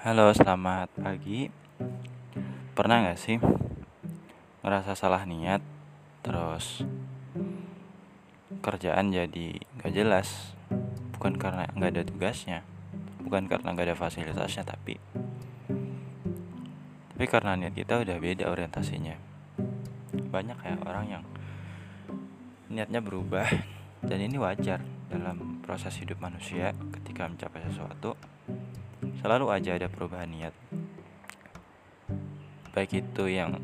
Halo, selamat pagi. Pernah nggak sih ngerasa salah niat, terus kerjaan jadi nggak jelas? Bukan karena nggak ada tugasnya, bukan karena nggak ada fasilitasnya, tapi tapi karena niat kita udah beda orientasinya. Banyak ya orang yang niatnya berubah, dan ini wajar dalam proses hidup manusia ketika mencapai sesuatu selalu aja ada perubahan niat. Baik itu yang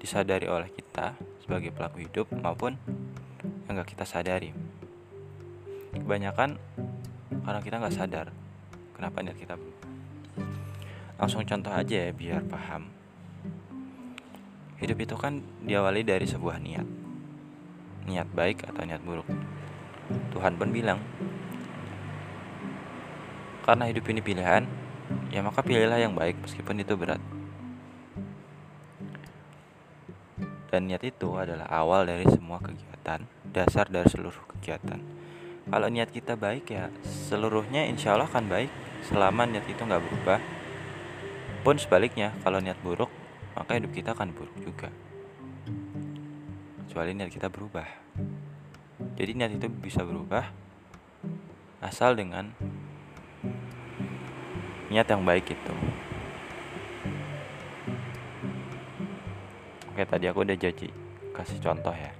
disadari oleh kita sebagai pelaku hidup maupun yang gak kita sadari. Kebanyakan karena kita nggak sadar kenapa niat kita. Langsung contoh aja ya biar paham. Hidup itu kan diawali dari sebuah niat. Niat baik atau niat buruk. Tuhan pun bilang karena hidup ini pilihan, ya maka pilihlah yang baik meskipun itu berat. Dan niat itu adalah awal dari semua kegiatan, dasar dari seluruh kegiatan. Kalau niat kita baik ya seluruhnya insya Allah akan baik selama niat itu nggak berubah. Pun sebaliknya, kalau niat buruk, maka hidup kita akan buruk juga. Kecuali niat kita berubah. Jadi niat itu bisa berubah asal dengan niat yang baik itu. Oke tadi aku udah janji kasih contoh ya.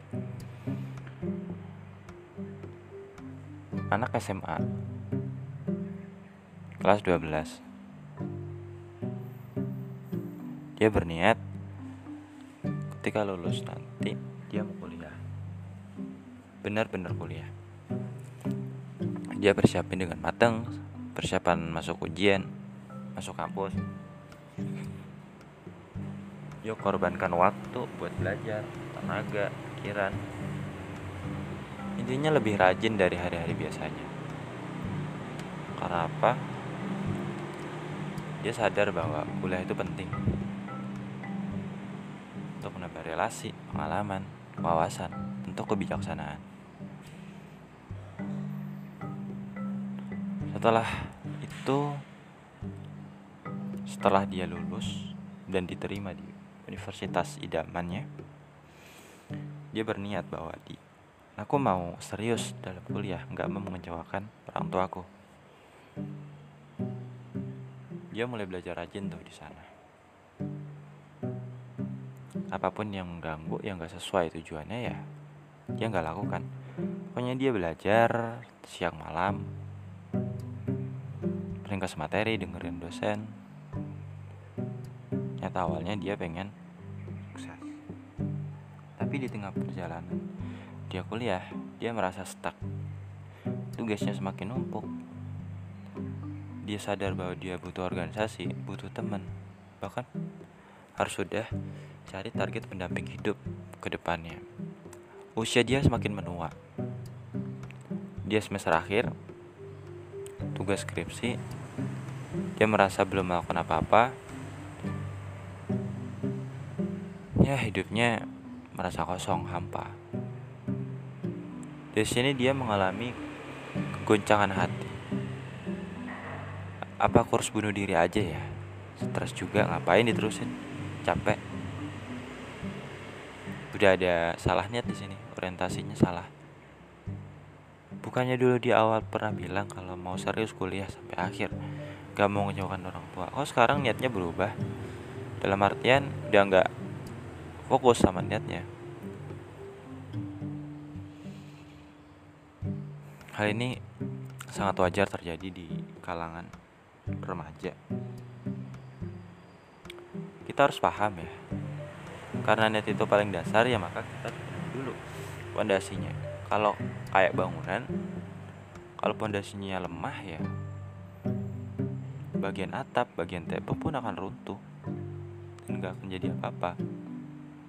Anak SMA kelas 12 dia berniat ketika lulus nanti dia mau kuliah. Benar-benar kuliah. Dia persiapin dengan matang persiapan masuk ujian masuk kampus. Yuk korbankan waktu buat belajar tenaga pikiran. Intinya lebih rajin dari hari-hari biasanya. Karena apa? Dia sadar bahwa kuliah itu penting. Untuk menambah relasi pengalaman wawasan untuk kebijaksanaan. Setelah itu setelah dia lulus dan diterima di universitas idamannya dia berniat bahwa di aku mau serius dalam kuliah nggak mau mengecewakan orang tuaku. Dia mulai belajar rajin tuh di sana. Apa pun yang mengganggu yang nggak sesuai tujuannya ya dia nggak lakukan. Pokoknya dia belajar siang malam ringkas materi dengerin dosen nyata awalnya dia pengen sukses. Tapi di tengah perjalanan dia kuliah dia merasa stuck. Tugasnya semakin numpuk. Dia sadar bahwa dia butuh organisasi butuh teman. Bahkan harus sudah cari target pendamping hidup ke depannya. Usia dia semakin menua. Dia semester akhir tugas skripsi. Dia merasa belum melakukan apa-apa ya hidupnya merasa kosong hampa. Di sini dia mengalami kegoncangan hati. Apa aku harus bunuh diri aja ya? Stres juga ngapain diterusin? Capek. Udah ada salahnya di sini orientasinya salah. Bukannya dulu di awal pernah bilang kalau mau serius kuliah sampai akhir gak mau ngejauhkan orang tua. Oh sekarang niatnya berubah. Dalam artian udah nggak fokus sama niatnya. Hal ini sangat wajar terjadi di kalangan remaja. Kita harus paham ya karena niat itu paling dasar ya maka kita dulu pondasinya. Kalau kayak bangunan kalau pondasinya lemah ya bagian atap bagian tembok pun akan runtuh dan nggak akan jadi apa-apa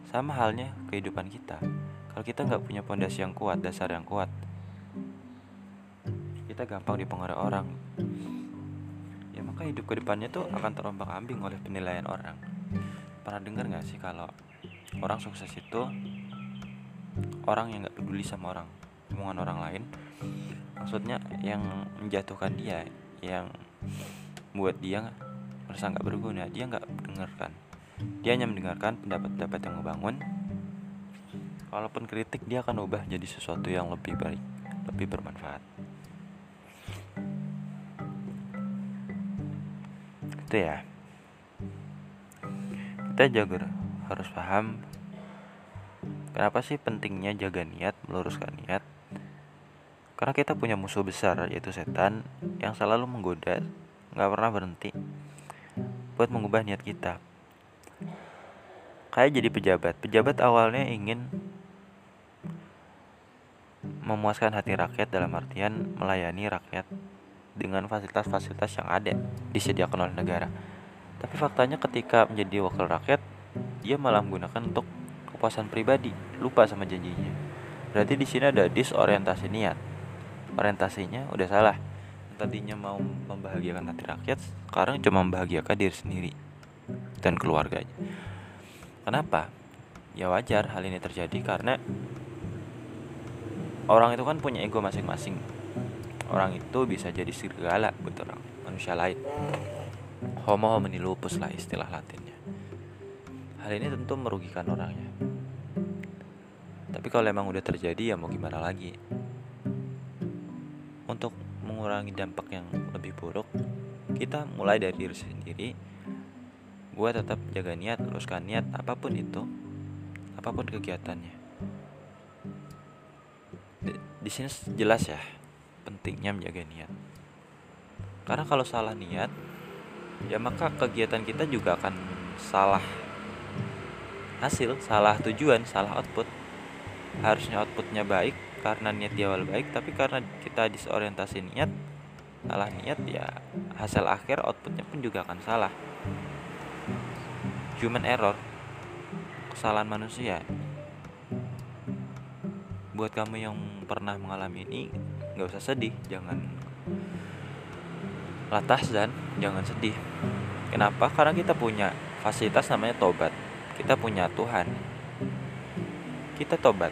sama halnya kehidupan kita. Kalau kita nggak punya pondasi yang kuat dasar yang kuat kita gampang dipengaruhi orang. Ya maka hidup ke depannya tuh akan terombang ambing oleh penilaian orang. Pernah dengar nggak sih kalau orang sukses itu orang yang nggak peduli sama orang omongan orang lain? Maksudnya yang menjatuhkan dia yang buat dia merasa nggak berguna dia nggak mendengarkan dia hanya mendengarkan pendapat-pendapat yang membangun. Walaupun kritik dia akan ubah jadi sesuatu yang lebih baik lebih bermanfaat. Itu ya. Kita juga harus paham kenapa sih pentingnya jaga niat meluruskan niat. Karena kita punya musuh besar yaitu setan yang selalu menggoda nggak pernah berhenti buat mengubah niat kita kayak jadi pejabat pejabat awalnya ingin memuaskan hati rakyat dalam artian melayani rakyat dengan fasilitas-fasilitas yang ada disediakan oleh negara. Tapi faktanya ketika menjadi wakil rakyat, dia malah menggunakan untuk kepuasan pribadi, lupa sama janjinya. Berarti di sini ada disorientasi niat. Orientasinya udah salah. Tadinya mau membahagiakan hati rakyat, sekarang cuma membahagiakan diri sendiri dan keluarganya. Kenapa? Ya wajar hal ini terjadi karena orang itu kan punya ego masing-masing. Orang itu bisa jadi serigala buat orang manusia lain. Homo homini lupus lah istilah latinnya. Hal ini tentu merugikan orangnya. Tapi kalau emang udah terjadi ya mau gimana lagi? Untuk mengurangi dampak yang lebih buruk kita mulai dari diri sendiri gue tetap jaga niat luruskan niat apa pun itu apa pun kegiatannya di, di sini jelas ya pentingnya menjaga niat. Karena kalau salah niat, ya maka kegiatan kita juga akan salah hasil, salah tujuan, salah output. Harusnya outputnya baik karena niat di awal baik, tapi karena kita disorientasi niat, salah niat ya hasil akhir outputnya pun juga akan salah. Human error, kesalahan manusia. Buat kamu yang pernah mengalami ini, nggak usah sedih jangan latas dan jangan sedih. Kenapa? Karena kita punya fasilitas namanya tobat. Kita punya Tuhan. Kita tobat.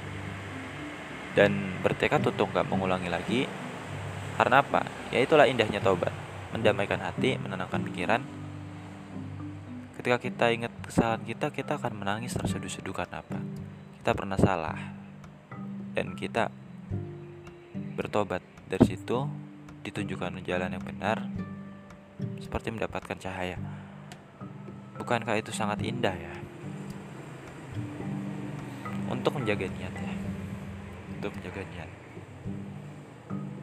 Dan bertekad untuk nggak mengulangi lagi. Karena apa? Ya itulah indahnya tobat. Mendamaikan hati menenangkan pikiran ketika kita ingat kesalahan kita kita akan menangis terseduh-seduh karena apa? Kita pernah salah. Dan kita bertobat. Dari situ ditunjukkan jalan yang benar seperti mendapatkan cahaya. Bukankah itu sangat indah ya? Untuk menjaga niat ya. Untuk menjaga niat.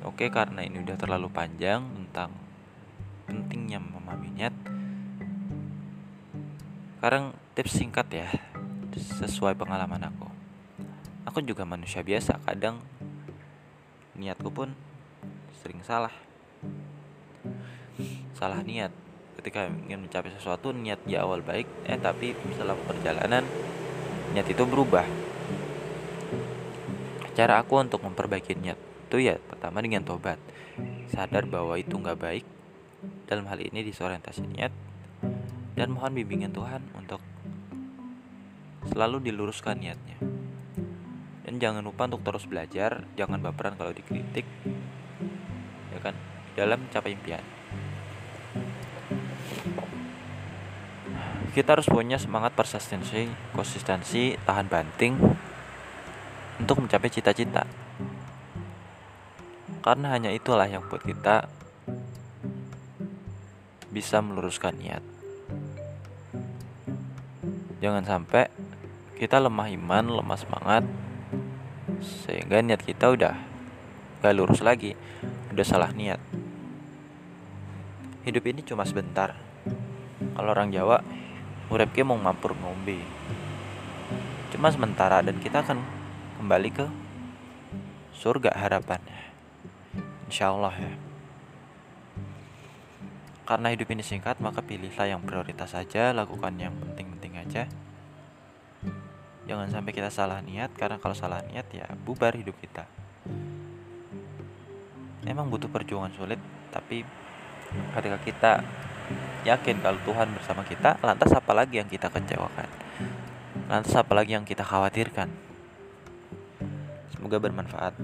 Oke karena ini udah terlalu panjang tentang pentingnya memahami niat sekarang tips singkat ya sesuai pengalaman aku. Aku juga manusia biasa kadang niatku pun sering salah. Salah niat. Ketika ingin mencapai sesuatu niat di awal baik eh tapi setelah perjalanan niat itu berubah. Cara aku untuk memperbaiki niat itu ya pertama dengan tobat. Sadar bahwa itu nggak baik dalam hal ini disorientasi niat dan mohon bimbingan Tuhan untuk selalu diluruskan niatnya. Dan jangan lupa untuk terus belajar jangan baperan kalau dikritik ya kan? Dalam mencapai impian. Kita harus punya semangat persistensi konsistensi tahan banting untuk mencapai cita-cita. Karena hanya itulah yang buat kita bisa meluruskan niat jangan sampai kita lemah iman lemah semangat sehingga niat kita udah gak lurus lagi udah salah niat. Hidup ini cuma sebentar. Kalau orang Jawa urepke mau mampur ngombe. Cuma sementara dan kita akan kembali ke surga harapannya. Insya Allah ya. Karena hidup ini singkat maka pilihlah yang prioritas saja lakukan yang penting-penting aja. Jangan sampai kita salah niat karena kalau salah niat ya bubar hidup kita. Emang butuh perjuangan sulit tapi ketika kita yakin kalau Tuhan bersama kita lantas apa lagi yang kita kecewakan? Lantas apa lagi yang kita khawatirkan? Semoga bermanfaat